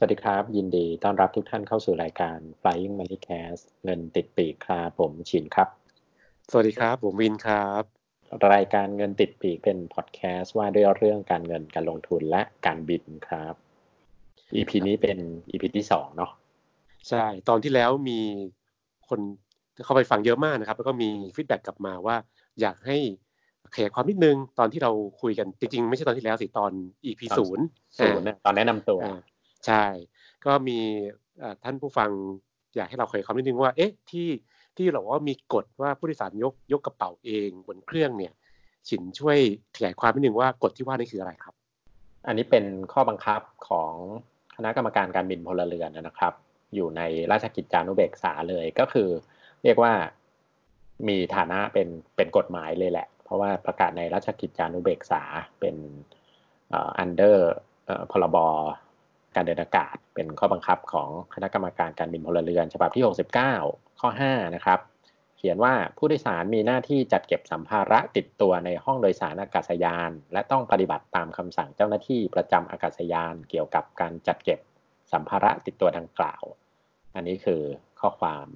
สวัสดีครับ ยินดีต้อนรับทุกท่านเข้าสู่รายการ Flying Money Cast เงินติดปีกครับผมชินครับ สวัสดีครับ ผมวินครับ รายการเงินติดปีกเป็นพอดแคสต์ว่าด้วยเรื่องการเงินการลงทุนและการบินครับ EP นี้เป็น EP ที่สองเนาะใช่ ตอนที่แล้วมีคนเข้าไปฟังเยอะมากนะครับ แล้วก็มี feedback กลับมาว่า อยากให้ขยายความนิดนึงตอนที่เราคุยกันจริงๆ ไม่ใช่ตอนที่แล้วสิตอน EP ศูนย์ศูนย์ตอนแนะนำตัว ใช่ ก็มีท่านผู้ฟังอยากให้เราขยายความนิดนึงว่า เอ๊ะ ที่ที่เราว่ามีกฎว่าผู้โดยสารยกยกกระเป๋าเองบนเครื่องเนี่ย ฉินช่วยขยายความนิดนึงว่ากฎที่ว่านี่คืออะไรครับ อันนี้เป็นข้อบังคับของคณะกรรมการการบินพลเรือนนะครับ อยู่ในราชกิจจานุเบกษาเลยก็คือ เรียกว่ามีฐานะเป็นเป็นกฎหมายเลยแหละ เพราะว่าประกาศในราชกิจจานุเบกษาเป็นอันเดอร์พรบ การเดินอากาศ เป็นข้อบังคับของคณะกรรมการการบินพลเรือน ฉบับที่ 69 ข้อ 5 นะครับ เขียนว่าผู้โดยสารมีหน้าที่จัดเก็บสัมภาระติดตัวในห้องโดยสารอากาศยาน และต้องปฏิบัติตามคำสั่งเจ้าหน้าที่ประจำอากาศยาน เกี่ยวกับการจัดเก็บสัมภาระติดตัวดังกล่าว อันนี้คือข้อความ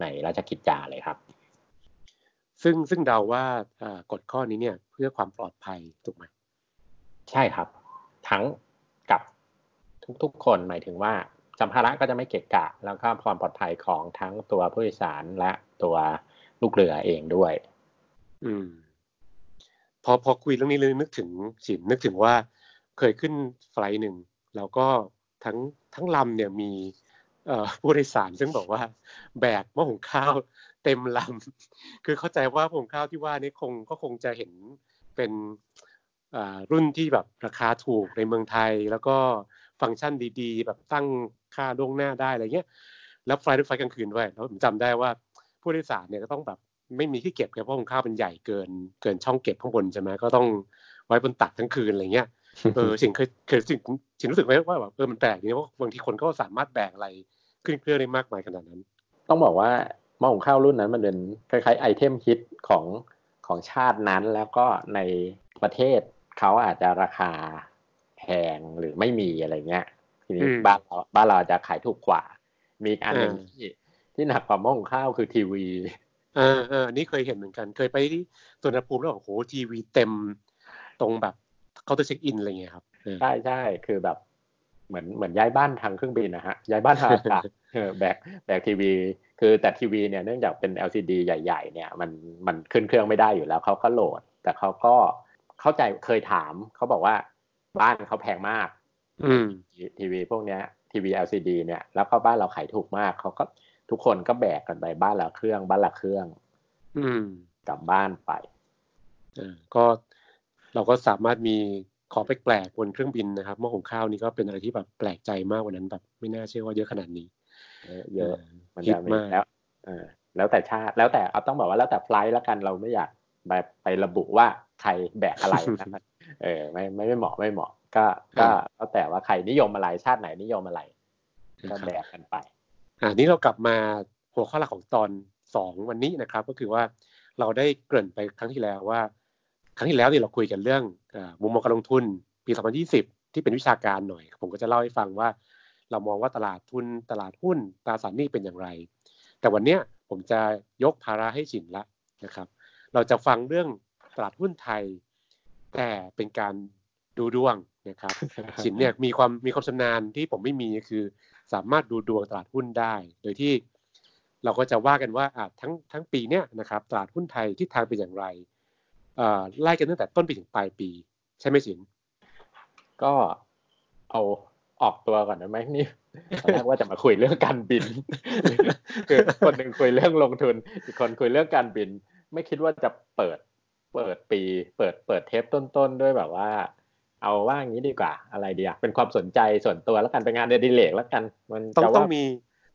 ในราชกิจจาเลยครับ ซึ่งซึ่งเดาว่ากฎข้อนี้เนี่ยเพื่อความปลอดภัยถูกไหมใช่ครับ ทั้งกับ ทุกๆ คนหมายถึงว่าสัมภาระก็จะไม่เกะกะ แล้วก็ความปลอดภัยของทั้งตัวผู้โดยสารและตัวลูกเรือเองด้วย อืม พอพอคุยเรื่องนี้เลยนึกถึงสินนึกถึงว่าเคยขึ้นไฟล์หนึ่งแล้วก็ทั้งทั้งลำเนี่ยมีผู้โดยสารซึ่งบอกว่าแบกหม้อหุงข้าวเต็มลำ คือเข้าใจว่าหุงข้าวที่ว่านี่คงก็คงจะเห็นเป็นรุ่นที่แบบราคาถูกในเมืองไทยแล้วก็ ฟังก์ชันดีๆ แบบตั้งค่าล่วงหน้าได้อะไรเงี้ยแล้วไฟด้วยไฟกลางคืนด้วยแล้วผมจำได้ว่าผู้โดยสารเนี่ยก็ต้องแบบไม่มีที่เก็บเพราะของข้าวเป็นใหญ่เกินเกินช่องเก็บข้างบนใช่ไหมก็ต้องไว้บนตักทั้งคืนอะไรเงี้ยเออสิ่งเคยเคยสิ่งสิ่งรู้สึกไหมว่าแบบเออมันแปลกนี่เพราะบางทีคนก็สามารถแบกอะไรขึ้นเครื่องได้มากมายขนาดนั้น ต้องบอกว่าหม้อหุงข้าวรุ่นนั้นมันเป็นคล้ายๆไอเทมฮิตของของชาตินั้นแล้วก็ในประเทศเขาอาจจะราคา แพงหรือไม่มีอะไรเงี้ย ทีนี้บ้านเราบ้านเราจะขายถูกกว่า มีอันหนึ่งที่ที่หนักกว่าหม้อหุงข้าวคือทีวีเออเออนี่เคยเห็นเหมือนกัน เคยไปที่สวนภูมิแล้วโอ้โหทีวีเต็มตรงแบบเขาจะเช็คอินอะไรเงี้ยครับใช่ใช่คือแบบเหมือนเหมือนย้ายบ้านทางเครื่องบินนะฮะย้ายบ้านทางอากาศแบกแบกทีวี คือแต่ทีวีเนี่ยเนื่องจากเป็น LCD ใหญ่ ๆ เนี่ยมันมันขึ้นเครื่องไม่ได้อยู่แล้วเขาก็โหลด แต่เขาก็เข้าใจเคยถามเขาบอกว่า บ้านเขาแพงมาก อืมทีวีพวกเนี้ยทีวี LCD เนี่ยแล้วก็บ้านเราขายถูกมากเขาก็ทุกคนก็แบกกันไปบ้านละเครื่อง บ้านละเครื่อง อืมกลับบ้านไปเออก็เราก็สามารถมีของแปลกๆบนเครื่องบินนะครับหม้อหุงข้าวนี่ก็เป็นอะไรที่แบบแปลกใจมากวันนั้นแบบไม่น่าเชื่อว่าเยอะขนาดนี้เยอะมันจะมากแล้วเออแล้วแต่ชาติแล้วแต่เอาต้องบอกว่าแล้วแต่ไฟล์แล้วกันเราไม่อยากแบบไประบุว่าใครแบกอะไรนะ เออไม่ไม่ไม่เหมาะไม่เหมาะ ก็ก็แล้วแต่ว่าใครนิยมอะไรชาติไหนนิยมอะไรก็แบกกันไป อ่านี้เรากลับมาหัวข้อหลักของตอนสองวันนี้นะครับ ก็คือว่าเราได้เกริ่นไปครั้งที่แล้วว่า ครั้งที่แล้วเนี่ยเราคุยกันเรื่องมุมมองการลงทุนปี 2020 ที่เป็นวิชาการหน่อย ผมก็จะเล่าให้ฟังว่า เรามองว่าตลาดทุนตลาดหุ้นตราสารหนี้เป็นอย่างไร แต่วันนี้ผมจะยกภาระให้ฉินละนะครับ เราจะฟังเรื่องตลาดหุ้นไทย แต่เป็นการดูดวงนะครับฉินเนี่ยมีความมีความชำนาญที่ผมไม่มีคือ สามารถดูดวงตลาดหุ้นได้ โดยที่เราก็จะว่ากันว่าทั้งทั้งปีเนี้ยนะครับตลาดหุ้นไทยที่ทางเป็นอย่างไรไล่กันตั้งแต่ต้นปีถึงปลายปี ใช่ไหมสิน ก็เอาออกตัวก่อนได้ไหมนี่ตอนแรกว่าจะมาคุยเรื่องการบิน คือคนหนึ่งคุยเรื่องลงทุน อีกคนคุยเรื่องการบิน ไม่คิดว่าจะเปิด เปิดปี เปิดเปิดเทปต้นๆด้วยแบบว่า เอาว่างี้ดีกว่า อะไรดีอะเป็นความสนใจส่วนตัวแล้วกันเป็นงานเดดิเลกแล้วกัน มันต้องต้องมี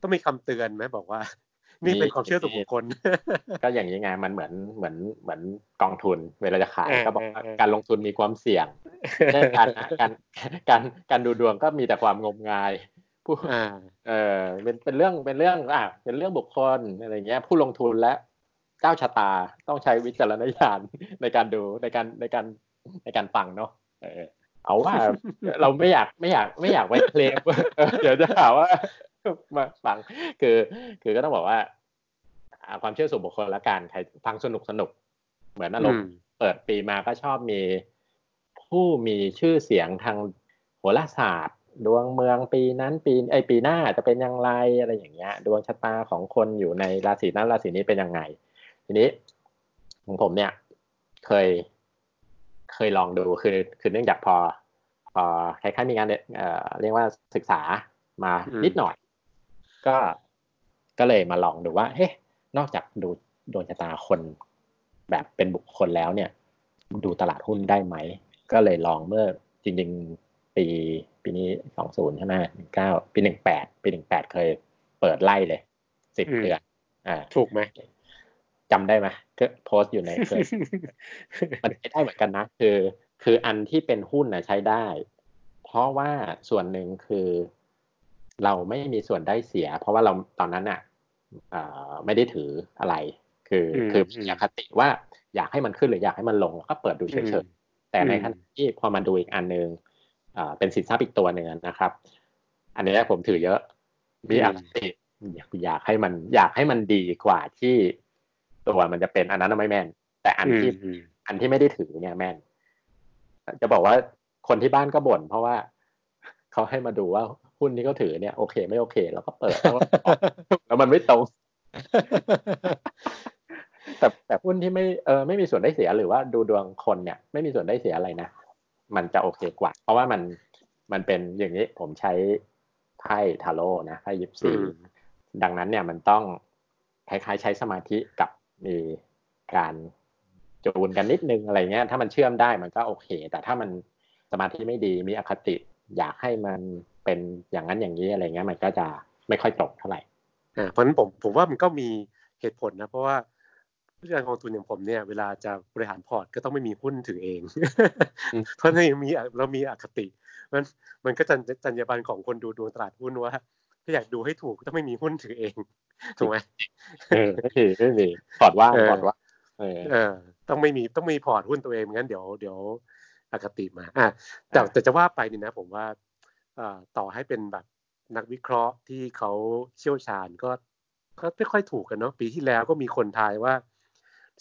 ต้องมีคำเตือนไหมบอกว่า นี่เป็นความเชื่อส่วนบุคคล ก็อย่างนี้ไงมันเหมือนเหมือนเหมือนกองทุน เวลาจะขายก็บอกการลงทุนมีความเสี่ยงการการการการดูดวงก็มีแต่ความงมงายผู้เออเป็นเป็นเรื่องเป็นเรื่องอะเป็นเรื่องบุคคลอะไรเงี้ย ผู้ลงทุนและ เจ้าชะตาต้องใช้วิจารณญาณในการดูในการในการในการฟังเนาะเอาว่าเราไม่อยากไม่อยากไม่อยากไว้เคลมเดี๋ยวจะถามว่ามาฟังคือ คือก็ต้องบอกว่าความเชื่อส่วนบุคคลและการใครฟังสนุกสนุก เหมือนอารมณ์เปิดปีมาก็ชอบมีผู้มีชื่อเสียงทางโหราศาสตร์ ดวงเมืองปีนั้นปีไอปีหน้าจะเป็นอย่างไรอะไรอย่างเงี้ย ดวงชะตาของคนอยู่ในราศีนั้นราศีนี้เป็นยังไง ทีนี้ของผมเนี่ย เคย เคยลองดูคือคือเนื่องจากพอพอคล้ายๆมีงานเอ่อเรียกว่าศึกษามานิดหน่อย ก็ก็เลยมาลองดูว่า เฮ้นอกจากดูดวงชะตาคนแบบเป็นบุคคลแล้วเนี่ย ดูตลาดหุ้นได้ไหม ก็เลยลองเมื่อจริง ๆ ปีปีนี้สองศูนย์ใช่ไหมหนึ่งเก้าปีหนึ่งแปดปีหนึ่งแปดเคยเปิดไล่เลยสิบเดือนอ่าถูกไหม จำได้ไหมก็โพสต์อยู่ในเคยมันใช้ได้เหมือนกันนะ คือ คืออันที่เป็นหุ้นนะใช้ได้ เพราะว่าส่วนหนึ่งคือ เราไม่มีส่วนได้เสีย เพราะว่าเราตอนนั้นอะไม่ได้ถืออะไร คือคืออยากคติว่าอยากให้มันขึ้นหรืออยากให้มันลงก็เปิดดูเฉยๆแต่ในขณะที่พอมาดูอีกอันหนึ่งเป็นสินทรัพย์อีกตัวหนึ่งนะครับ อันนี้ผมถือเยอะมีอคติอยากให้มันอยากให้มันดีกว่าที่ ตัวมันจะเป็นอันนั้นไม่แม่น แต่อันที่อันที่ไม่ได้ถือเนี่ยแม่น จะบอกว่าคนที่บ้านก็บ่นเพราะว่าเขาให้มาดูว่าหุ้นที่เขาถือเนี่ยโอเคไม่โอเคเราก็เปิดแล้วมันไม่ตรงแต่แต่หุ้นที่ไม่เออไม่มีส่วนได้เสียหรือว่าดูดวงคนเนี่ย ไม่มีส่วนได้เสียอะไรนะมันจะโอเคกว่า เพราะว่ามันมันเป็นอย่างนี้ผมใช้ไพ่ทาโร่นะไพ่ยิปซีดังนั้นเนี่ยมันต้องคล้ายๆใช้สมาธิกับ มีการจูนกันนิดนึงอะไรเงี้ย ถ้ามันเชื่อมได้มันก็โอเค แต่ถ้ามันสมาธิไม่ดีมีอคติ อยากให้มันเป็นอย่างนั้นอย่างนี้อะไรเงี้ย มันก็จะไม่ค่อยตรงเท่าไหร่อ่าเพราะฉะนั้นผมผมว่ามันก็มีเหตุผลนะเพราะว่าผู้จัดการกองทุนอย่างผมเนี่ยเวลาจะบริหารพอร์ตก็ต้องไม่มีหุ้นถือเอง เพราะนี่มีเรามีอคติมันมันก็จะจัญญาบันของคนดูดวงตลาดหุ้นว่าถ้าอยากดูให้ถูกต้องไม่มีหุ้นถือเอง ถูกไหมเออไม่ถือไม่มีพอร์ตว่างพอร์ตว่างเออ ต้องไม่มีต้องมีพอร์ตหุ้นตัวเองงั้นเดี๋ยวเดี๋ยวอคติมาอ่าแต่แต่จะว่าไปนี่นะ ผมว่าต่อให้เป็นแบบนักวิเคราะห์ที่เขาเชี่ยวชาญก็ก็ไม่ค่อยถูกกันเนาะปีที่แล้วก็มีคนทายว่า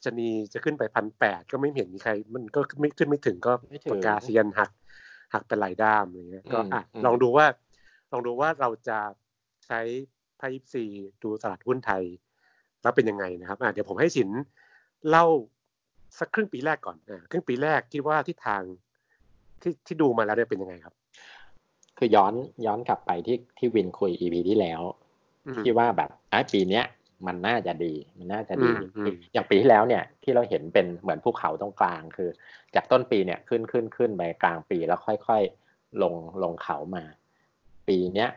ดัชนีจะขึ้นไปพันแปดก็ไม่เห็นมีใคร มันก็ไม่ขึ้นไม่ถึงก็ปากกาเซียนหัก หักเป็นหลายด้ามอย่างเงี้ยก็อะลองดูว่า ลองดูว่าเราจะใช้ ไพ่ยิปซีดูตลาดหุ้นไทย แล้วเป็นยังไงนะครับอะเดี๋ยวผมให้สินเล่าสักครึ่งปีแรกก่อนอะครึ่งปีแรกคิดว่าทิศทางที่ที่ดูมาแล้วเนี่ยเป็นยังไงครับ คือย้อนย้อนกลับไปที่ที่วินคุยอีพีที่แล้ว ที่ว่าแบบไอ้ปีเนี้ยมันน่าจะดี มันน่าจะดี อย่างปีที่แล้วเนี่ยที่เราเห็นเป็นเหมือนภูเขาตรงกลางคือ จากต้นปีเนี่ยขึ้นขึ้นขึ้นไปกลางปีแล้วค่อยๆลงลงเขามา ปีเนี้ย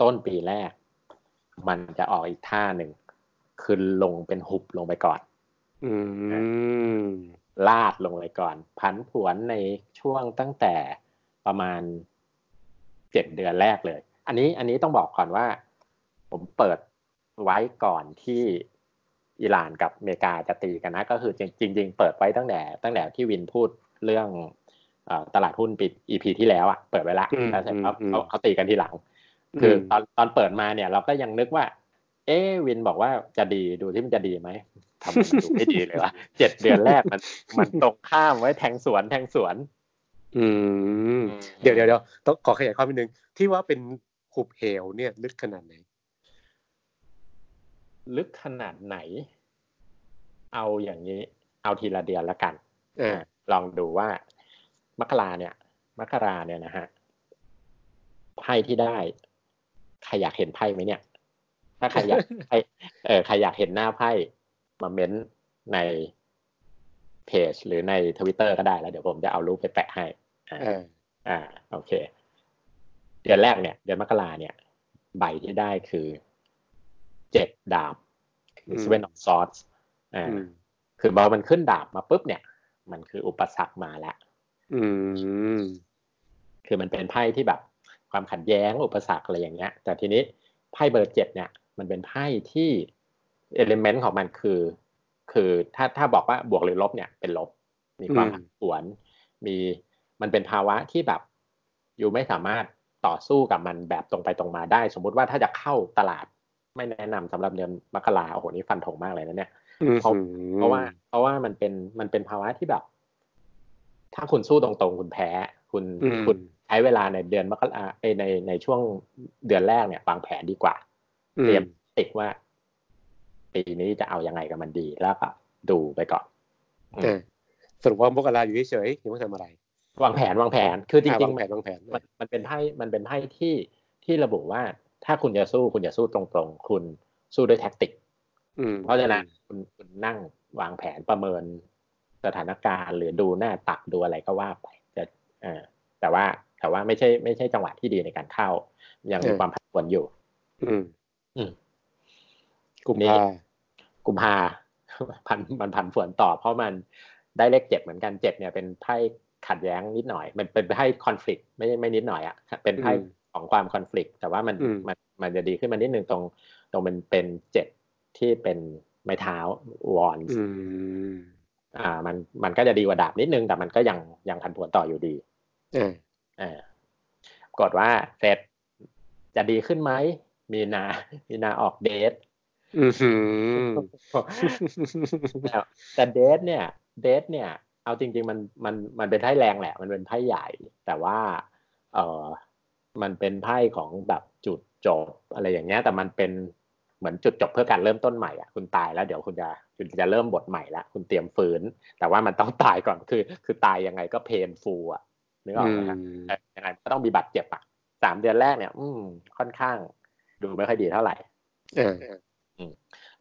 ต้นปีแรก มันจะออกอีกท่าหนึ่งคือลงเป็นหุบลงไปก่อน อืมลาดลงไปก่อน พันผวนในช่วงตั้งแต่ประมาณเจ็ดเดือนแรกเลย อันนี้อันนี้ต้องบอกก่อนว่า ผมเปิดไว้ก่อนที่อิหร่านกับอเมริกาจะตีกันนะ ก็คือจริงจริงเปิดไว้ตั้งแต่ ตั้งแต่ที่วินพูดเรื่องตลาดหุ้นปิด EP ที่แล้วอะ เปิดไว้ละแล้วเสร็จเขาเขาตีกันทีหลัง คือตอนตอนเปิดมาเนี่ย เราก็ยังนึกว่า เอ๊วินบอกว่าจะดีดูที่มันจะดีไหมทำดูไม่ดีเลยวะเจ็ดเดือนแรกมันมันตรงข้ามไว้แทงสวนแทงสวน อืม เดี๋ยวเดี๋ยวเดี๋ยวต้องขอขยายความนิดนึง ที่ว่าเป็นหุบเหวเนี่ย ลึกขนาดไหน ลึกขนาดไหน เอาอย่างนี้ เอาทีละเดือนละกันอลองดูว่ามกราเนี่ยมกราเนี่ยนะฮะไพ่ที่ได้ ใครอยากเห็นไพ่ไหมเนี่ย ถ้าใครอยากเออใครอยากเห็นหน้าไพ่มาเม้นในเพจ หรือในทวิตเตอร์ก็ได้แล้วเดี๋ยวผมจะเอารูปไปแปะให้อ่า โอเค เดือนแรกเนี่ย เดือนมกราเนี่ย ใบที่ได้คือเจ็ดดาบคือ Seven of Swords อ่าคือพอมันขึ้นดาบมาปุ๊บเนี่ย มันคืออุปสรรคมาแล้วอืมคือมันเป็นไพ่ที่แบบ ความขัดแย้งอุปสรรคอะไรอย่างเงี้ย แต่ทีนี้ไพ่เบอร์เจ็ดเนี่ย มันเป็นไพ่ที่ element ของมันคือ คือถ้าถ้าบอกว่าบวกหรือลบเนี่ยเป็นลบ มีความผันผวน มีมันเป็นภาวะที่แบบอยู่ไม่สามารถต่อสู้กับมันแบบตรงไปตรงมาได้ สมมุติว่าถ้าจะเข้าตลาดไม่แนะนำสำหรับเดือนมกราโอ้โหนี่ฟันธงมากเลยนะเนี่ยเพราะเพราะว่า เพราะว่ามันเป็นมันเป็นภาวะที่แบบ ถ้าคุณสู้ตรงๆ คุณแพ้ คุณคุณใช้เวลาในเดือนมกราในในช่วงเดือนแรกเนี่ยวางแผนดีกว่าเตรียมติดว่า ปีนี้จะเอายังไงกับมันดีแล้วก็ดูไปก่อนสรุปว่ามกราอยู่เฉยๆยังไม่ทำอะไร วางแผนวางแผนคือจริงๆแผนวางแผนมันมันเป็นไพ่มันเป็นไพ่ที่ที่ระบุว่า ถ้าคุณจะสู้คุณจะสู้ตรงๆ คุณสู้ด้วยแท็กติกเพราะฉะนั้นคุณคุณนั่งวางแผนประเมินสถานการณ์ หรือดูหน้าตักดูอะไรก็ว่าไปจะเออแต่ว่า แต่ว่าไม่ใช่ไม่ใช่จังหวะที่ดีในการเข้า ยังมีความผันผวนอยู่ อืม อืมกุมภากุมภาพันมันผันผวนต่อ เพราะมันได้เลขเจ็ดเหมือนกันเจ็ดเนี่ยเป็นไพ่ขัดแย้งนิดหน่อย มันเป็นไพ่คอน FLICT ไม่ไม่นิดหน่อยอะเป็นไพ่ของความคอน FLICT แต่ว่ามันมันมันจะดีขึ้นมานิดนึงตรง ตรงมันเป็นเจ็ดที่เป็นไม้เท้าวอนอ่า มันมันก็จะดีกว่าดาบนิดนึงแต่มันก็ยังยังผันผวนต่ออยู่ดี อ่ากดว่าเสร็จจะดีขึ้นไหม มีนา มีนาออกเดทแต่เดทเนี่ย เดทเนี่ย เอาจริง ๆ มันมันมันเป็นไพ่แรงแหละ มันเป็นไพ่ใหญ่ แต่ว่า เออมันเป็นไพ่ของแบบจุดจบอะไรอย่างเงี้ย แต่มันเป็นเหมือนจุดจบเพื่อการเริ่มต้นใหม่อะคุณตายแล้วเดี๋ยวคุณจะคุณจะเริ่มบทใหม่ละคุณเตรียมฝืนแต่ว่ามันต้องตายก่อนคือ คือตายยังไงก็เพนฟูอะ นึกออกไหมครับยังไงก็ต้องมีบาดเจ็บอะสามเดือนแรกเนี่ย อืมค่อนข้างดูไม่ค่อยดีเท่าไหร่เออ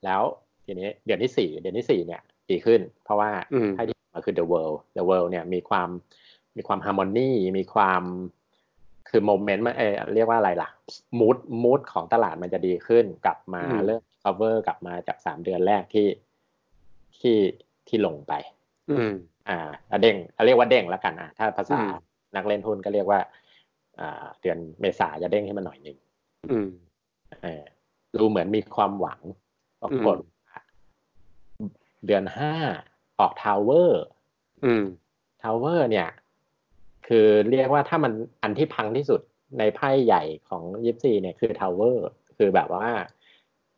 แล้วทีนี้เดือนที่สี่เดือนที่สี่เนี่ย ดีขึ้น เพราะว่าไพ่ที่มาคือ the world the world เนี่ยมีความมีความฮาร์โมนีมีความคือโมเมนต์มันเอเรียกว่าอะไรล่ะมูดมูดของตลาดมันจะดีขึ้น กลับมาเริ่ม cover กลับมาจากสามเดือนแรกที่ที่ที่ลงไป อืม อ่าเด้งเรียกว่าเด้งแล้วกันอะถ้าภาษา นักเล่นหุ้นก็เรียกว่าอ่าเดือนเมษาจะเด้งให้มันหน่อยหนึ่งอืมเออดูเหมือนมีความหวังปรากฏเดือนห้าออก Tower อืม Tower เนี่ย คือเรียกว่าถ้ามันอันที่พังที่สุดในไพ่ใหญ่ของยิปซีเนี่ยคือ Towerคือแบบว่า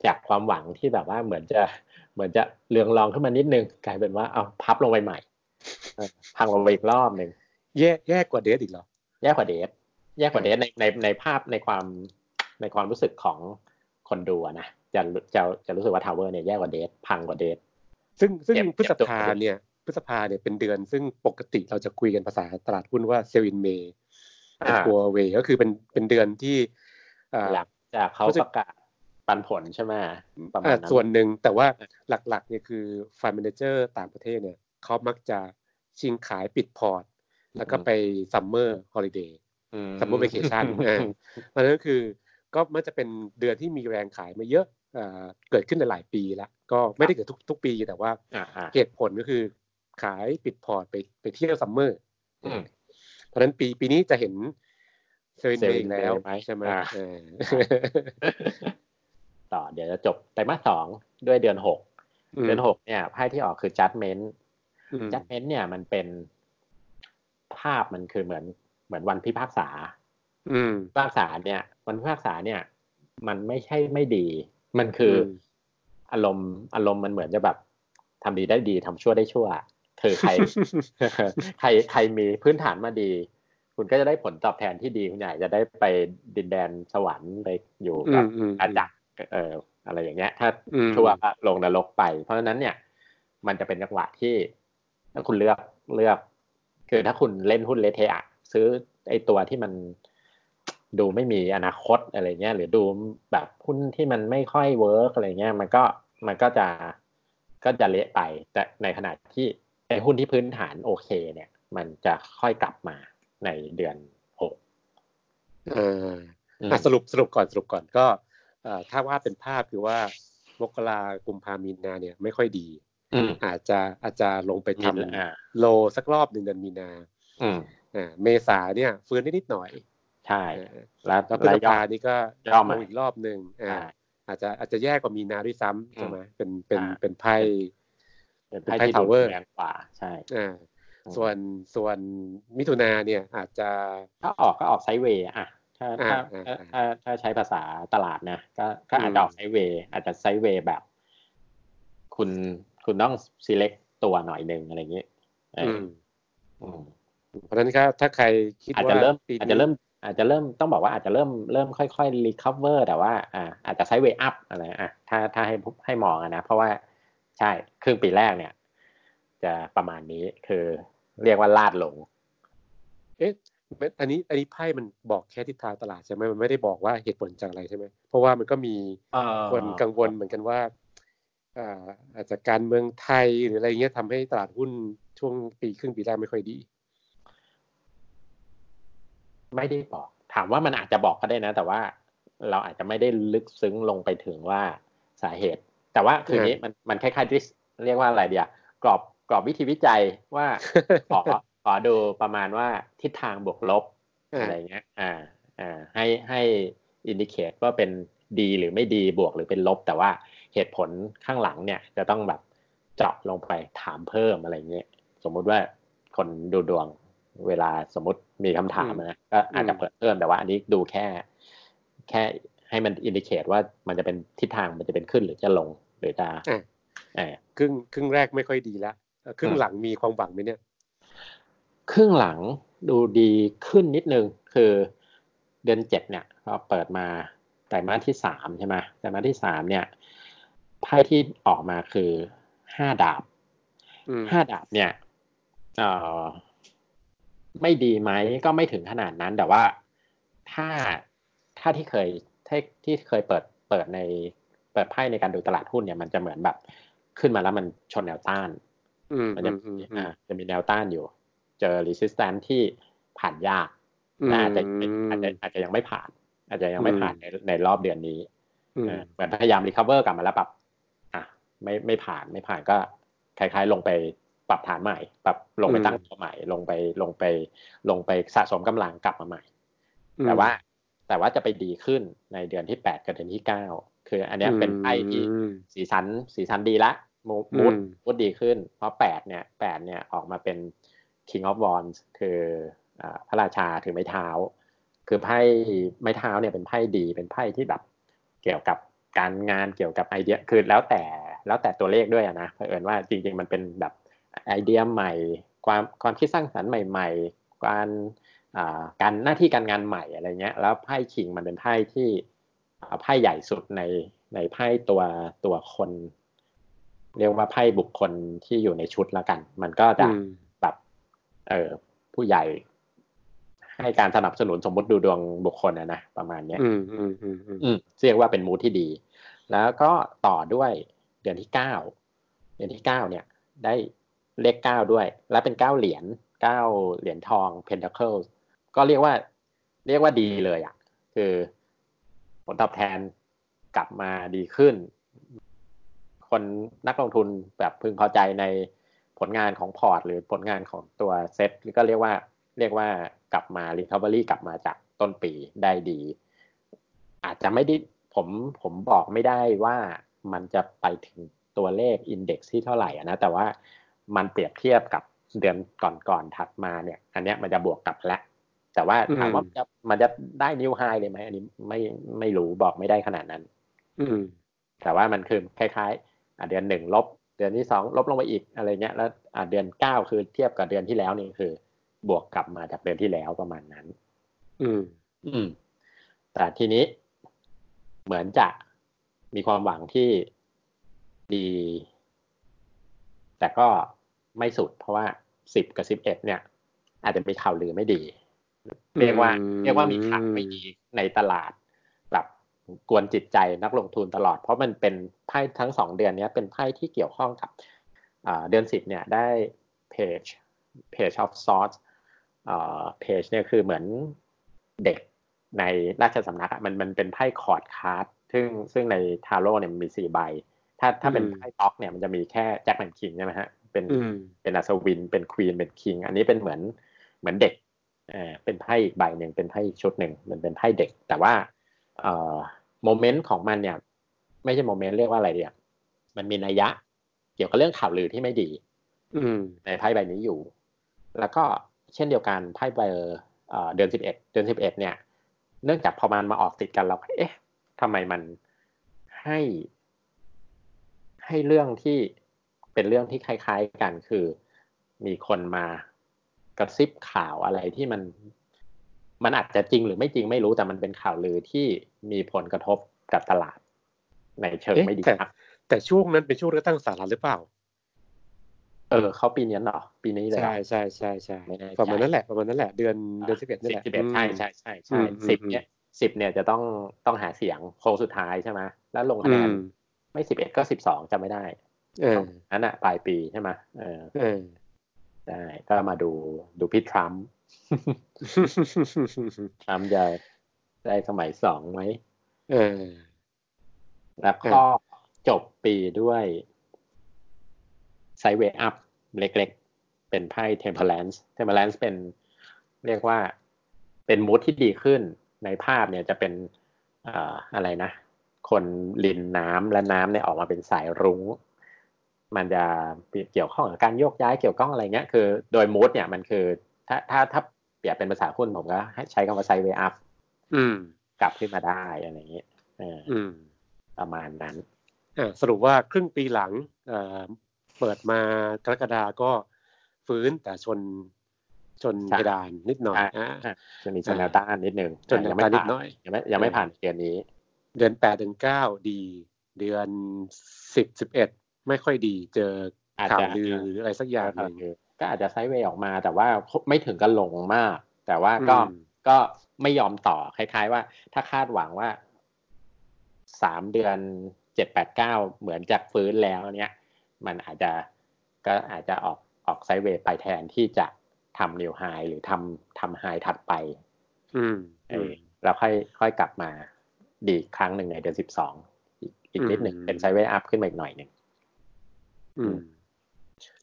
จากความหวังที่แบบว่าเหมือนจะเหมือนจะเรืองรองขึ้นมานิดนึง กลายเป็นว่าเอาพับลงไปใหม่ พังลงไปอีกรอบหนึ่ง แย่แย่กว่า Death อีกเหรอแย่กว่า Death แย่กว่า Death ในในในภาพในความในความรู้สึกของคนดูนะจะจะจะรู้สึกว่า Tower เนี่ยแย่กว่า Death พังกว่า Death ซึ่งซึ่งพฤษภาเนี่ยพฤษภาเนี่ยเป็นเดือนซึ่งปกติเราจะคุยกันภาษาตลาดหุ้นว่า Sell in Mayตัวเวก็คือเป็นเป็นเดือนที่หลังจากเขาประกาศปันผลใช่ไหมประมาณส่วนหนึ่งแต่ว่าหลักๆเนี่ยคือ fund manager ต่างประเทศเนี่ยเขามักจะชิงขายปิดพอร์ต แล้วก็ไป summer holiday summer vacation เพราะนั้นคือก็มันจะเป็นเดือนที่มีแรงขายมาเยอะเกิดขึ้นในหลายปีแล้ว ก็ไม่ได้เกิดทุกทุกปีแต่ว่าเหตุผลก็คือขายปิดพอร์ตไปไปเที่ยว summer เพราะฉะนั้นปีปีนี้จะเห็น Sell in May แล้วใช่ไหมต่อเดี๋ยวจะจบไตรมาสสองด้วยเดือนหกเดือนหกเนี่ยไพ่ที่ออกคือ Judgement Judgement เนี่ยมันเป็น ภาพมันคือเหมือนเหมือนวันพิพากษาพิพากษาเนี่ย วันพิพากษาเนี่ย มันไม่ใช่ไม่ดี มันคืออารมณ์อารมณ์มันเหมือนจะแบบทำดีได้ดีทำชั่วได้ชั่วคือใครใครใครมีพื้นฐานมาดี คุณก็จะได้ผลตอบแทนที่ดีคุณใหญ่จะได้ไปดินแดนสวรรค์ไปอยู่กับอาจารย์เอออะไรอย่างเงี้ย ถ้าชั่วลงนรกไป เพราะฉะนั้นเนี่ย มันจะเป็นจังหวะที่ถ้าคุณเลือกเลือก คือถ้าคุณเล่นหุ้นเลเทะซื้อไอตัวที่มันดูไม่มีอนาคตอะไรเงี้ย หรือดูแบบหุ้นที่มันไม่ค่อย work อะไรเงี้ย มันก็มันก็จะก็จะเละไป แต่ในขณะที่ไอ้หุ้นที่พื้นฐานโอเค เนี่ย มันจะค่อยกลับมาในเดือนหกเออสรุปสรุปก่อนสรุปก่อนก็ถ้าว่าเป็นภาพคือว่ามกรากุมภามีนาเนี่ย ไม่ค่อยดี อาจจะอาจจะลงไปทำ low สักรอบหนึ่งเดือนมีนาเมษาเนี่ยฟื้นได้นิดหน่อย ใช่ แล้วพฤษภานี่ก็ย่อมาอีกรอบหนึ่งอาจจะอาจจะแย่กว่ามีนาด้วยซ้ำใช่ไหมเป็นเป็นเป็นไพ่เป็นไพ่ tower แรงกว่าใช่อ่าส่วนส่วนมิถุนาเนี่ยอาจจะถ้าออกก็ออก sideway อะถ้าถ้าถ้าถ้าใช้ภาษาตลาดนะก็ก็อาจจะออก sideway อาจจะ sideway แบบ คุณ คุณต้อง select ตัวหน่อยหนึ่งอะไรอย่างนี้เพราะฉะนั้นครับถ้าใครคิดว่าอาจจะเริ่มอาจจะเริ่ม อาจจะเริ่มต้องบอกว่าอาจจะเริ่มเริ่มค่อยๆ recover แต่ว่า อ่า อาจจะไซด์เวย์อัพอะไรอะถ้าถ้าให้ให้มองนะ เพราะว่าใช่ครึ่งปีแรกเนี่ย จะประมาณนี้คือเรียกว่าลาดลง เอ๊ะอันนี้อันนี้ไพ่มันบอกแค่ทิศทางตลาดใช่ไหมมันไม่ได้บอกว่าเหตุผลจากอะไรใช่ไหมเพราะว่ามันก็มีคนกังวลเหมือนกันว่า อาจจะการเมืองไทยหรืออะไรเงี้ยทำให้ตลาดหุ้นช่วงปีครึ่งปีแรกไม่ค่อยดี ไม่ได้บอก ถามว่ามันอาจจะบอกก็ได้นะ แต่ว่าเราอาจจะไม่ได้ลึกซึ้งลงไปถึงว่าสาเหตุ แต่ว่าคือนี้มันมันคล้ายๆที่เรียกว่าอะไรเดียกรอบกรอบวิธีวิจัยว่าขอขอดูประมาณว่าทิศทางบวกลบอะไรเงี้ย อ่า อ่า ให้ให้อินดิเคตว่าเป็นดีหรือไม่ดีบวกหรือเป็นลบ แต่ว่า เหตุผลข้างหลังเนี่ยจะต้องแบบเจาะลงไปถามเพิ่มอะไรเงี้ยสมมุติว่าคนดูดวงเวลาสมมติมีคำถามนะก็อาจจะเปิดเพิ่มแต่ว่าอันนี้ดูแค่ แค่ให้มันอินดิเคตว่ามันจะเป็นทิศทางมันจะเป็นขึ้นหรือจะลงหรือจะอ่าครึ่งครึ่งแรกไม่ค่อยดีละครึ่งหลังมีความหวังไหมเนี่ย ครึ่งหลังดูดีขึ้นนิดนึงคือเดือนเจ็ดเนี่ยพอเปิดมาไตรมาสที่สามใช่ไหมไตรมาสที่สามเนี่ย ไพ่ที่ออกมาคือห้าดาบห้าดาบเนี่ยเออไม่ดีไหมก็ไม่ถึงขนาดนั้น แต่ว่าถ้าถ้าที่เคยที่ที่เคยเปิดเปิดในเปิดไพ่ในการดูตลาดหุ้นเนี่ยมันจะเหมือนแบบขึ้นมาแล้วมันชนแนวต้าน มันจะอ่าจะมีแนวต้านอยู่ เจอ resistance ที่ผ่านยากอาจจะอาจจะอาจจะยังไม่ผ่าน อาจจะยังไม่ผ่านในในรอบเดือนนี้เหมือนพยายาม recover กลับมาแล้วแบบอะ ไม่ไม่ผ่านไม่ผ่านก็คล้ายๆ ลงไปปรับฐานใหม่ ปรับลงไปตั้งตัวใหม่ ลงไปลงไปลงไปสะสมกำลังกลับมาใหม่ แต่ว่าแต่ว่าจะไปดีขึ้นในเดือนที่แปดกับเดือนที่เก้าคือ อันนี้เป็นไพ่ที่สีสันสีสันดีละมูดมูดดีขึ้น เพราะแปดเนี่ยแปดเนี่ยออกมาเป็น King of Wands คือพระราชาถือไม้เท้า คือไพ่ไม้เท้าเนี่ยเป็นไพ่ดีเป็นไพ่ที่แบบเกี่ยวกับการงานเกี่ยวกับไอเดียคือแล้วแต่ แล้วแต่ตัวเลขด้วยนะเผอิญว่าจริงๆมันเป็นแบบไอเดียใหม่ ความความคิดสร้างสรรค์ใหม่ ๆ การการหน้าที่การงานใหม่อะไรเงี้ย แล้วไพ่คิงมันเป็นไพ่ที่ไพ่ใหญ่สุดในในไพ่ตัวตัวคน เรียกว่าไพ่บุคคลที่อยู่ในชุดละกัน มันก็จะแบบเออผู้ใหญ่ ให้การสนับสนุนสมมติดูดวงบุคคลนะนะประมาณเนี้ยอืมอืมอืมอืมเรียกว่าเป็นมูทที่ดี แล้วก็ต่อด้วย เดือนที่เก้าเดือนที่เก้าเนี่ย ได้เลขเก้าด้วย และเป็นเก้าเหรียญเก้าเหรียญทอง Pentacle ก็เรียกว่า เรียกว่าดีเลยอะ คือผลตอบแทนกลับมาดีขึ้น คนนักลงทุนแบบพึงพอใจในผลงานของพอร์ต หรือผลงานของตัวเซ็ตก็เรียกว่า เรียกว่ากลับมา recovery กลับมาจากต้นปีได้ดี อาจจะไม่ได้ผมผมบอกไม่ได้ว่า มันจะไปถึงตัวเลขอินเด็กซ์ที่เท่าไหร่นะแต่ว่ามันเปรียบเทียบกับเดือนก่อนๆถัดมาเนี่ย อันเนี้ยมันจะบวกกลับแล้วแต่ว่าถามว่าจะมันจะได้นิวไฮเลยไหมอันนี้ไม่ไม่รู้บอกไม่ได้ขนาดนั้น อืม แต่ว่ามันคือคล้ายๆอ่าเดือนหนึ่งลบ เดือนที่สองลบลงไปอีกอะไรเงี้ยแล้วอ่าเดือนเก้าคือเทียบกับเดือนที่แล้วนี่คือ บวกกลับมาจากเดือนที่แล้วประมาณนั้น อืม อืม แต่ทีนี้เหมือนจะ มีความหวังที่ดี แต่ก็ไม่สุด เพราะว่าสิบกับสิบเอ็ดเนี่ย อาจจะมีข่าวลือไม่ดี เรียกว่า เรียกว่ามีข่าวไม่ดีในตลาด แบบกวนจิตใจนักลงทุนตลอด เพราะมันเป็นไพ่ทั้งสองเดือนนี้เป็นไพ่ที่เกี่ยวข้องกับเดือนสิบเนี่ยได้เพจเพจ of sorts เพจเนี่ยคือเหมือนเด็กในราชสำนักมันมันเป็นไพ่ court card ซึ่งซึ่งในทาโร่เนี่ยมันมีสี่ใบ ถ้าถ้าเป็นไพ่ป๊อกเนี่ยมันจะมีแค่แจ็คแหม่มคิงใช่ไหมฮะ เป็นเป็นอัศวิน เป็น queen เป็น king อันนี้เป็นเหมือนเหมือนเด็กเออเป็นไพ่อีกใบหนึ่งเป็นไพ่ชุดหนึ่งมันเป็นไพ่เด็ก แต่ว่าเอ่อ moment ของมันเนี่ยไม่ใช่ moment เรียกว่าอะไรเดียมันมีนัยยะ เกี่ยวกับเรื่องข่าวลือที่ไม่ดี อืในไพ่ใบนี้อยู่ แล้วก็เช่นเดียวกันไพ่เบอร์เดือนสิบเอ็ดเดือนสิบเอ็ดเนี่ย เนื่องจากพอมันมาออกติดกันเราเอ๊ะ ทำไมมันให้ ให้เรื่องที่เป็นเรื่องที่คล้าย ๆกันคือ มีคนมากระซิบข่าวอะไรที่มัน มันอาจจะจริงหรือไม่จริงไม่รู้แต่มันเป็นข่าวลือที่มีผลกระทบกับตลาด ในเชิงไม่ดีครับ แต่ช่วงนั้นเป็นช่วงเลือกตั้งสหรัฐหรือเปล่า เออเขาปีนี้เหรอปีนี้เลยใช่ใช่ใช่ใช่ประมาณนั้นแหละประมาณนั้นแหละเดือนเดือนสิบเอ็ดนี่แหละสิบเอ็ดใช่ใช่ใช่ใช่สิบเนี่ย สิบเนี่ยจะต้องต้องหาเสียงโค้งสุดท้ายใช่ไหมแล้วลงคะแนนไม่สิบเอ็ดก็สิบสองจะไม่ได้ เออนั่นอะปลายปีใช่ไหมเออเออได้ก็มาดูดูพี่ทรัมป์ทรัมป์จะได้สมัยสองไหมเออ แล้วก็จบปีด้วย sideway up เล็กๆ เป็นไพ่ temperance temperance เป็นเรียกว่าเป็น mood ที่ดีขึ้น ในภาพเนี่ยจะเป็นอะไรนะ คนรินน้ำและน้ำเนี่ยออกมาเป็นสายรุ้ง มันจะเกี่ยวข้องกับการโยกย้ายเกี่ยวข้องอะไรเงี้ยคือโดย mood เนี่ยมันคือถ้าถ้าถ้าเปรียบเป็นภาษาหุ้นผมก็ใช้คำว่า sideway upกลับขึ้นมาได้อะไรอย่างเงี้ยประมาณนั้นสรุปว่าครึ่งปีหลังเปิดมากรกฎาก็ฟื้นแต่ชน ชนเพดานนิดหน่อยจะมีชนแนวต้านนิดหนึ่งจนยังไม่นิดหน่อยยังไม่ยังไม่ผ่านเดือนนี้ เดือนแปดเดือนเก้าดี เดือนสิบสิบเอ็ดไม่ค่อยดีเจอข่าวลือหรืออะไรสักอย่างหนึ่งก็อาจจะไซด์เวย์ออกมา แต่ว่าไม่ถึงกับลงมาก แต่ว่าก็ก็ไม่ยอมต่อคล้ายๆว่า ถ้าคาดหวังว่าสามเดือนเจ็ดแปดเก้าเหมือนจากฟื้นแล้วเนี้ยมันอาจจะก็อาจจะออกออกไซด์เวย์ไปแทนที่จะ ทำนิวไฮหรือทำทำไฮถัดไป อืมเออแล้วค่อยค่อยกลับมาดีครั้งหนึ่งในเดือนสิบสองอีกนิดหนึ่งเป็นไซด์เวย์อัพขึ้นมาอีกหน่อยหนึ่งอืม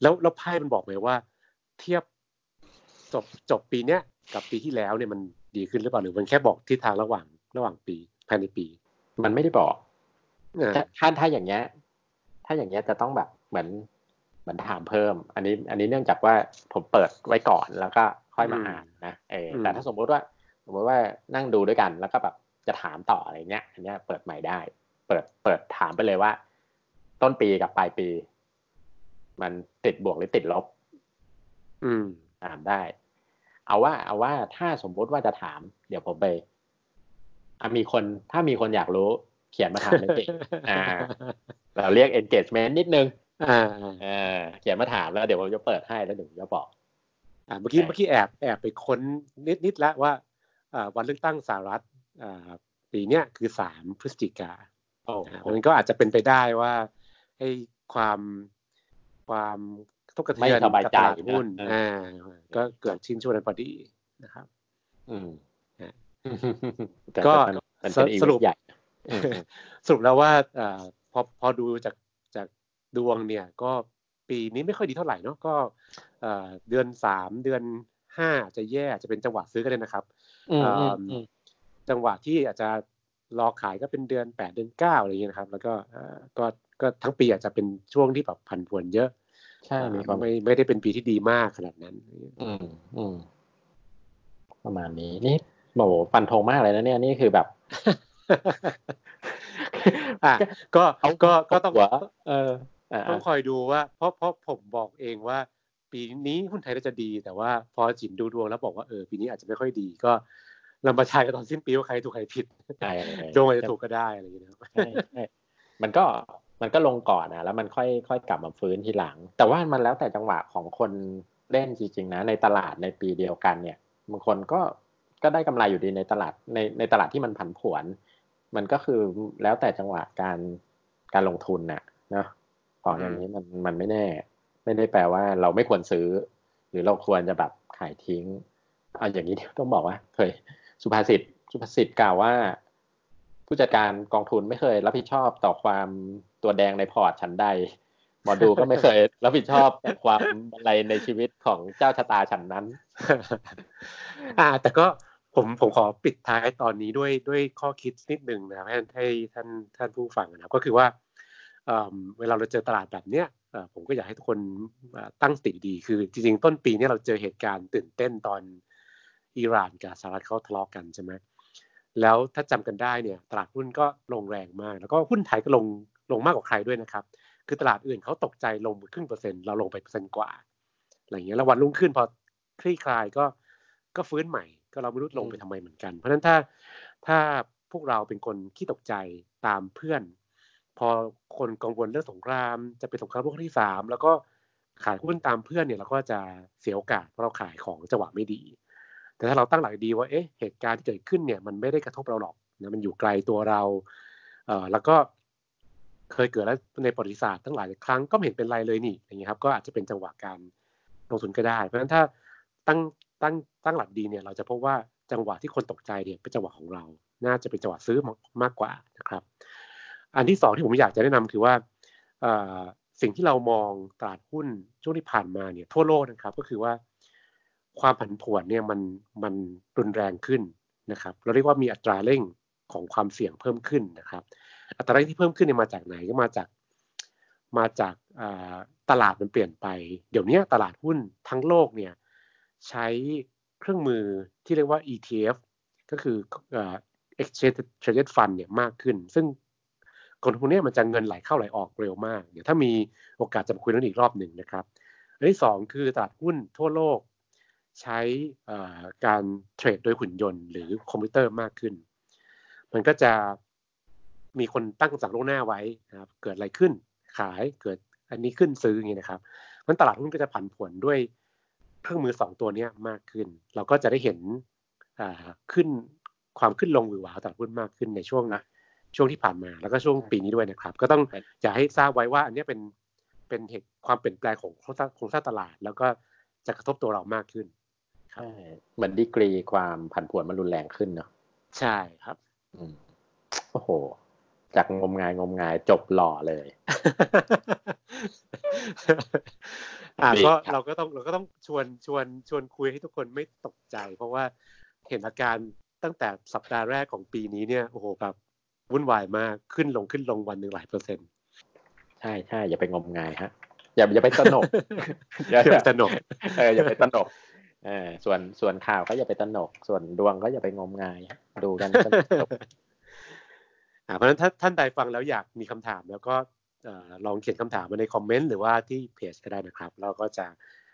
แล้วแล้วไพ่มันบอกไหมว่า เทียบจบจบปีเนี้ยกับปีที่แล้วเนี่ยมันดีขึ้นหรือเปล่าหรือมันแค่บอกทิศทางระหว่างระหว่างปีภายในปี มันไม่ได้บอกถ้าถ้าอย่างเงี้ย ถ้าอย่างเงี้ยจะต้องแบบเหมือนเห มือนถามเพิ่ม อันนี้ อันนี้เนื่องจากว่าผมเปิดไว้ก่อนแล้วก็ค่อยมาอ่านนะเออแต่ถ้าสมมุติว่าสมมติว่านั่งดูด้วยกันแล้วก็แบบจะถามต่ออะไรเงี้ย อันเนี้ยเปิดใหม่ได้ เปิดเปิดถามไปเลยว่า ต้นปีกับปลายปี มันติดบวกหรือติดลบ อืม ถามได้ เอาว่า เอาว่าถ้าสมมุติว่าจะถาม เดี๋ยวผมไปมีคนถ้ามีคนอยากรู้ เขียนมาถามในติอ่า เราเรียก engagement นิดนึง อ่าเขียนมาถามแล้วเดี๋ยวผมจะเปิดให้แล้วเดี๋ยวจะบอก อ่าเมื่อกี้เมื่อกี้แอบแอบไปค้นนิดนิดแล้วว่าอ่าวันเลือกตั้งสหรัฐอ่าปีเนี้ยคือสามพฤศจิกาโอ้มันก็อาจจะเป็นไปได้ว่าให้ความความทุกข์กระเทือนกับตลาดหุ้นอ่าก็เกิดชิ้นช่วงนั้นพอดีนะครับ อืมก็สรุปใหญ่สรุปแล้วว่าพอพอดูจากจาก ดวงเนี่ยก็ปีนี้ไม่ค่อยดีเท่าไหร่เนาะก็เดือนสามเดือนห้าจะแย่จะเป็นจังหวะซื้อกันเลยนะครับจังหวะที่อาจจะรอขายก็เป็นเดือนแปดเดือนเก้าอะไรอย่างเงี้ยนะครับ แล้วก็ก็ก็ทั้งปีอาจจะเป็นช่วงที่แบบผันผวนเยอะ ใช่ไม่ไม่ได้เป็นปีที่ดีมากขนาดนั้น อืมอืมประมาณนี้นี่โหฟันธงมากเลยนะเนี่ยนี่คือแบบอะก็ก็ก็ต้องเออ ต้องคอยดูว่า เพราะเพราะผมบอกเองว่า ปีนี้หุ้นไทยจะดี แต่ว่าพอจินดูดวงแล้วบอกว่าเออปีนี้อาจจะไม่ค่อยดีก็เรามาทายกันตอนสิ้นปีว่าใครถูกใครผิดดวงอาจจะถูกก็ได้อะไรอย่างเงี้ยมันก็มันก็ลงก่อนนะแล้วมันค่อยค่อยกลับมาฟื้นทีหลัง แต่ว่ามันแล้วแต่จังหวะของคนเล่นจริงๆนะ ในตลาดในปีเดียวกันเนี่ยบางคนก็ก็ได้กำไรอยู่ดีในตลาดในในตลาดที่มันผันผวน มันก็คือแล้วแต่จังหวะการการลงทุนน่ะเนาะ ของอย่างนี้มันมันไม่แน่ ไม่ได้แปลว่าเราไม่ควรซื้อ หรือเราควรจะแบบขายทิ้งเอาอย่างนี้ต้องบอกว่า เคย สุภาษิตสุภาษิตกล่าวว่า ผู้จัดการกองทุนไม่เคยรับผิดชอบต่อความตัวแดงในพอร์ตชั้นใดหมอดูก็ไม่เคยรับผิดชอบความอะไรในชีวิตของเจ้าชะตาฉันนั้น อ่า แต่ก็ผมผมขอปิดท้ายตอนนี้ด้วยด้วยข้อคิดนิดหนึ่งนะครับให้ให้ท่านท่านผู้ฟังนะครับ ก็คือว่า เวลาเราเจอตลาดแบบเนี้ยผมก็อยากให้ทุกคนตั้งสติดีคือจริงๆ ต้นปีนี้เราเจอเหตุการณ์ตื่นเต้นตอนอิหร่านกับสหรัฐเขาทะเลาะกันใช่ไหมแล้วถ้าจำกันได้เนี่ยตลาดหุ้นก็ลงแรงมาก แล้วก็หุ้นไทยก็ลงลงมากกว่าใครด้วยนะครับ คือตลาดอื่นเขาตกใจลงครึ่งเปอร์เซ็นต์เราลงไปเปอร์เซ็นต์กว่าอะไรเงี้ยแล้ววันรุ่งขึ้นพอคลี่คลายก็ก็ฟื้นใหม่ ก็เราไม่รู้ลงไปทำไมเหมือนกัน เพราะฉะนั้นถ้าถ้าพวกเราเป็นคนขี้ตกใจตามเพื่อน พอคนกังวลเรื่องสงคราม จะเป็นสงครามโลกที่สามแล้วก็ขายหุ้นตามเพื่อนเนี่ยเราก็จะเสียโอกาสเพราะเราขายของจังหวะไม่ดี แต่ถ้าเราตั้งหลักดีว่าเอ๊ะเหตุการณ์ที่เกิดขึ้นเนี่ยมันไม่ได้กระทบเราหรอกนะมันอยู่ไกลตัวเราเอ่อแล้วก็เคยเกิดแล้วในประวัติศาสตร์ตั้งหลายครั้งก็ไม่เห็นเป็นไรเลยนี่อย่างเงี้ยครับก็อาจจะเป็นจังหวะการลงทุนก็ได้ เพราะฉะนั้นถ้าตั้งตั้งตั้งหลักดีเนี่ยเราจะพบว่าจังหวะที่คนตกใจเนี่ยเป็นจังหวะของเรา น่าจะเป็นจังหวะซื้อมากกว่านะครับ อันที่สองที่ผมอยากจะแนะนำคือว่าสิ่งที่เรามองตลาดหุ้นช่วงที่ผ่านมาเนี่ยทั่วโลกนะครับก็คือว่าความผันผวนเนี่ยมันมันรุนแรงขึ้นนะครับเราเรียกว่ามีอัตราเร่งของความเสี่ยงเพิ่มขึ้นนะครับ อัตราเร่งที่เพิ่มขึ้นเนี่ยมาจากไหนก็มาจากมาจากตลาดมันเปลี่ยนไป เดี๋ยวนี้ตลาดหุ้นทั้งโลกเนี่ยใช้เครื่องมือที่เรียกว่า ETF ก็คือ exchange traded fund เนี่ยมากขึ้น ซึ่ง คนพวกนี้มันจะเงินไหลเข้าไหลออกเร็วมาก เดี๋ยวถ้ามีโอกาสจะมาคุยเรื่องอีกรอบหนึ่งนะครับ อันที่สองคือตลาดหุ้นทั่วโลกใช้การเทรดโดยหุ่นยนต์หรือคอมพิวเตอร์มากขึ้น มันก็จะมีคนตั้งคำสั่งล่วงหน้าไว้นะครับ เกิดอะไรขึ้นขายเกิดอันนี้ขึ้นซื้ออย่างนี้นะครับมันตลาดหุ้นก็จะผันผวนด้วยเครื่องมือสองตัวนี้มากขึ้น เราก็จะได้เห็นขึ้นความขึ้นลงหรือหวาตลาดหุ้นมากขึ้นในช่วงนะ ช่วงที่ผ่านมาแล้วก็ช่วงปีนี้ด้วยนะครับ ก็ต้องจะให้ทราบไว้ว่า อันนี้เป็นเป็นเหตุความเปลี่ยนแปลงของโครงสร้างโครงสร้างตลาด แล้วก็จะกระทบตัวเรามากขึ้นใช่เหมือนดีกรีความผันผวนมันรุนแรงขึ้นเนาะใช่ครับอืมโอ้โห จากงมงายงมงายจบหล่อเลย อ่าก็เราก็ต้องเราก็ต้องชวนชวนชวนคุยให้ทุกคนไม่ตกใจ เพราะว่าเห็นอาการตั้งแต่สัปดาห์แรกของปีนี้เนี่ยโอ้โหแบบ วุ่นวายมากขึ้นลงขึ้นลงวันหนึ่งหลายเปอร์เซ็นต์ใช่ใช่อย่าไปงมงายฮะ อย่าอย่าไปตนกอย่าไปตนกเอออย่าไปตนกเออส่วนส่วนข่าวก็อย่าไปตนก ส่วนดวงก็อย่าไปงมงายดูกันเพราะฉะนั้นถ้าท่านใดฟังแล้วอยากมีคำถาม แล้วก็ลองเขียนคำถามมาในคอมเมนต์หรือว่าที่เพจก็ได้นะครับ เราก็จะ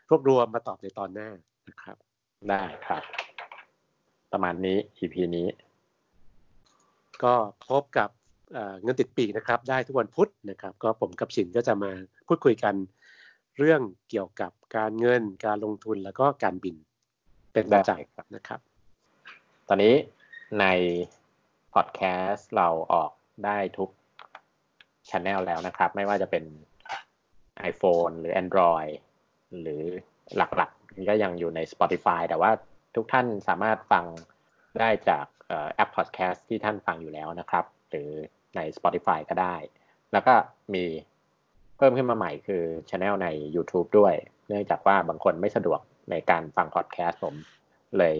รวบรวมมาตอบในตอนหน้านะครับ ได้ครับ ประมาณนี้ EP นี้ ก็พบกับเงินติดปีกนะครับ ได้ทุกวันพุธนะครับ ก็ผมกับชินก็จะมาพูดคุยกันเรื่องเกี่ยวกับการเงินการลงทุนแล้วก็การบินเป็นประจำนะครับ ตอนนี้ในพอดแคสต์เราออกได้ทุกช anel แล้วนะครับ ไม่ว่าจะเป็น iPhone หรือ Android หรือหลักๆก็ยังอยู่ใน Spotify แต่ว่าทุกท่านสามารถฟังได้จาก แอปพอดแคสต์ที่ท่านฟังอยู่แล้วนะครับ หรือใน Spotify ก็ได้ แล้วก็มีเพิ่มขึ้นมาใหม่คือช anel ใน YouTube ด้วย เนื่องจากว่าบางคนไม่สะดวกในการฟังพอดแคสต์ผมเลย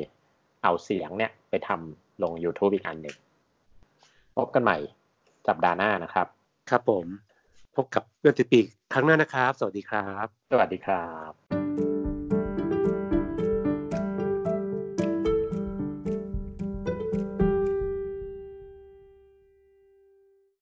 เอาเสียงเนี่ยไปทำลง YouTube อีกอันหนึ่งพบกันใหม่สัปดาห์หน้านะครับ ครับผม พบกับเรื่องติดปีกครั้งหน้านะครับ สวัสดีครับ สวัสดีครับ